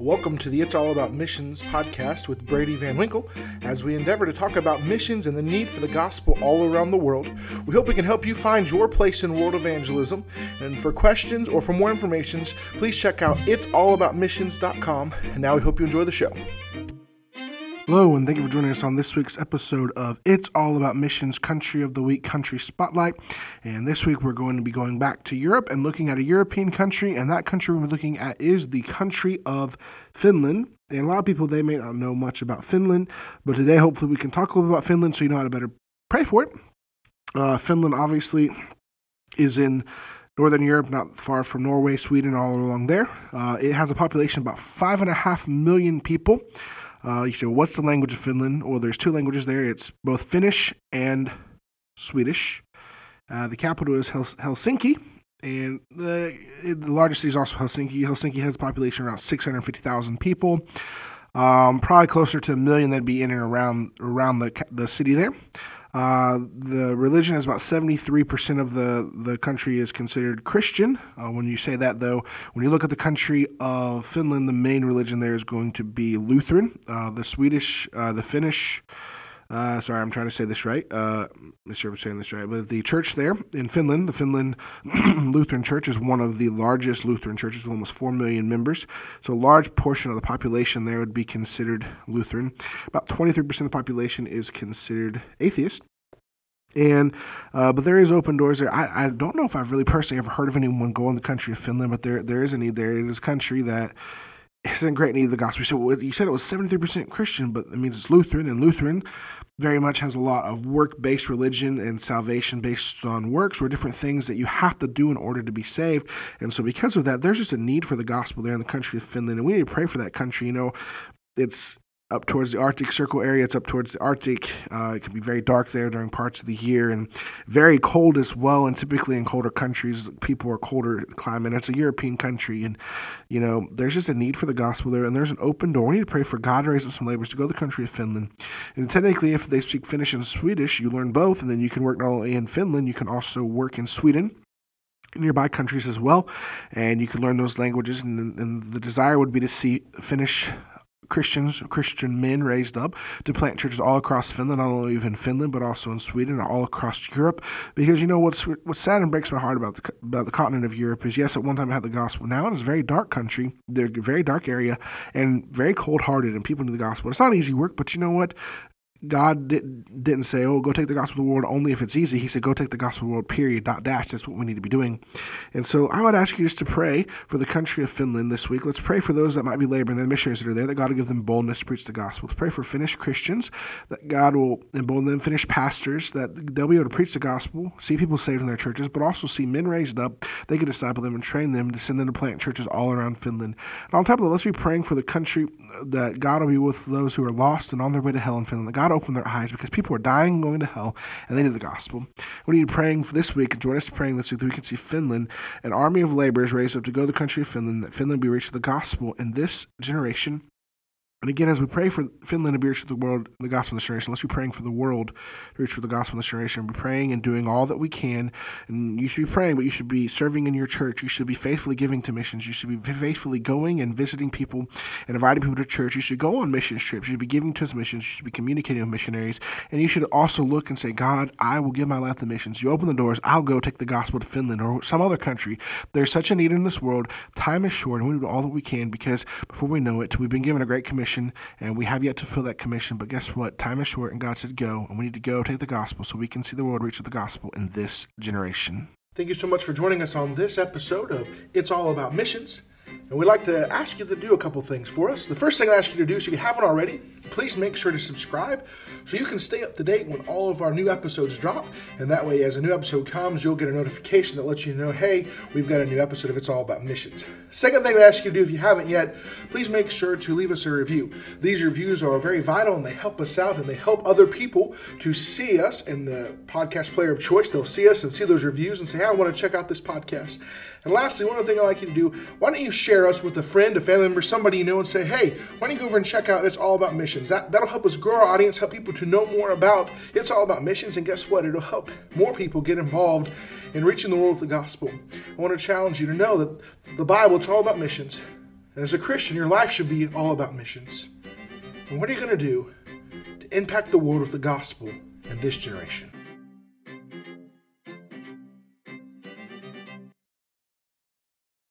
Welcome to the It's All About Missions podcast with Brady Van Winkle as we endeavor to talk about missions and the need for the gospel all around the world. We hope we can help you find your place in world evangelism. And for questions or for more information, please check out it'sallaboutmissions.com. And now we hope you enjoy the show. Hello, and thank you for joining us on this week's episode of It's All About Missions Country of the Week Country Spotlight. And this week we're going to be going back to Europe and looking at a European country, and that country we're looking at is the country of Finland. And a lot of people, they may not know much about Finland, but today hopefully we can talk a little bit about Finland so you know how to better pray for it. Uh, Finland obviously is in Northern Europe, not far from Norway, Sweden, all along there. Uh, it has a population of about five and a half million people. Uh, you say, well, what's the language of Finland? Well, there's two languages there. It's both Finnish and Swedish. Uh, the capital is Hels- Helsinki, and the, the, largest city is also Helsinki. Helsinki has a population around 650,000 people. Um, probably closer to a million that'd be in and around around the the city there. Uh, the religion is about 73% of the, the country is considered Christian. Uh, when you say that, though, when you look at the country of Finland, the main religion there is going to be Lutheran. Uh, the Swedish, uh, the Finnish, uh, sorry, I'm trying to say this right. Uh, I'm sure I'm saying this right. But the church there in Finland, the Finland Lutheran Church, is one of the largest Lutheran churches with almost 4 million members. So a large portion of the population there would be considered Lutheran. About 23% of the population is considered atheist. And uh, but there is open doors there. I, I don't know if I've really personally ever heard of anyone going in the country of Finland, but there there is a need there. It is a country that is in great need of the gospel. So you said it was seventy three percent Christian, but it means it's Lutheran, and Lutheran very much has a lot of work based religion and salvation based on works or different things that you have to do in order to be saved. And so, because of that, there's just a need for the gospel there in the country of Finland. And we need to pray for that country. You know, it's up towards the Arctic Circle area. It's up towards the Arctic. Uh, it can be very dark there during parts of the year and very cold as well. And typically in colder countries, people are colder climate. It's a European country, and you know there's just a need for the gospel there, and there's an open door. We need to pray for God to raise up some laborers to go to the country of Finland. And technically, if they speak Finnish and Swedish, you learn both, and then you can work not only in Finland, you can also work in Sweden nearby countries as well, and you can learn those languages. And, and, the desire would be to see Finnish Christians, Christian men raised up to plant churches all across Finland, not only in Finland but also in Sweden all across Europe. Because you know what's what's sad and breaks my heart about the about the continent of Europe is yes, at one time it had the gospel. Now it is a very dark country. They're a very dark area and very cold hearted, and people need the gospel. It's not easy work, but you know what? God didn't, didn't say, oh, go take the gospel of the world only if it's easy. He said, go take the gospel of the world, period, dot dash. That's what we need to be doing. And so I would ask you just to pray for the country of Finland this week. Let's pray for those that might be laboring, the missionaries that are there, that God will give them boldness to preach the gospel. Let's pray for Finnish Christians, that God will embolden them, Finnish pastors, that they'll be able to preach the gospel, see people saved in their churches, but also see men raised up. They can disciple them and train them to send them to plant churches all around Finland. And on top of that, let's be praying for the country that God will be with those who are lost and on their way to hell in Finland, that God open their eyes because people are dying and going to hell and they need the gospel. We need praying for this week? Join us praying this week that we can see Finland, an army of laborers raised up to go to the country of Finland, that Finland be reached with the gospel in this generation and again, as we pray for Finland to be reached with the world, the gospel of this generation, let's be praying for the world to reach for the gospel of this generation. Be praying and doing all that we can. And you should be praying, but you should be serving in your church. You should be faithfully giving to missions. You should be faithfully going and visiting people and inviting people to church. You should go on mission trips. You should be giving to missions. You should be communicating with missionaries. And you should also look and say, God, I will give my life to missions. You open the doors. I'll go take the gospel to Finland or some other country. There's such a need in this world. Time is short, and we do all that we can because before we know it, we've been given a great commission commission, and we have yet to fill that commission. But guess what? Time is short, and God said, Go, and we need to go take the gospel so we can see the world reach with the gospel in this generation. Thank you so much for joining us on this episode of It's All About Missions. And we'd like to ask you to do a couple things for us. The first thing I ask you to do is if you haven't already, please make sure to subscribe so you can stay up to date when all of our new episodes drop. And that way, as a new episode comes, you'll get a notification that lets you know, hey, we've got a new episode if it's all about missions. Second thing I ask you to do if you haven't yet, please make sure to leave us a review. These reviews are very vital and they help us out and they help other people to see us in the podcast player of choice. They'll see us and see those reviews and say, hey, I want to check out this podcast. And lastly, one other thing I'd like you to do, why don't you share us with a friend, a family member, somebody you know, and say, hey, why don't you go over and check out It's All About Missions? That, that'll help us grow our audience, help people to know more about It's All About Missions, and guess what? It'll help more people get involved in reaching the world with the gospel. I want to challenge you to know that the Bible, it's all about missions. And as a Christian, your life should be all about missions. And what are you going to do to impact the world with the gospel in this generation?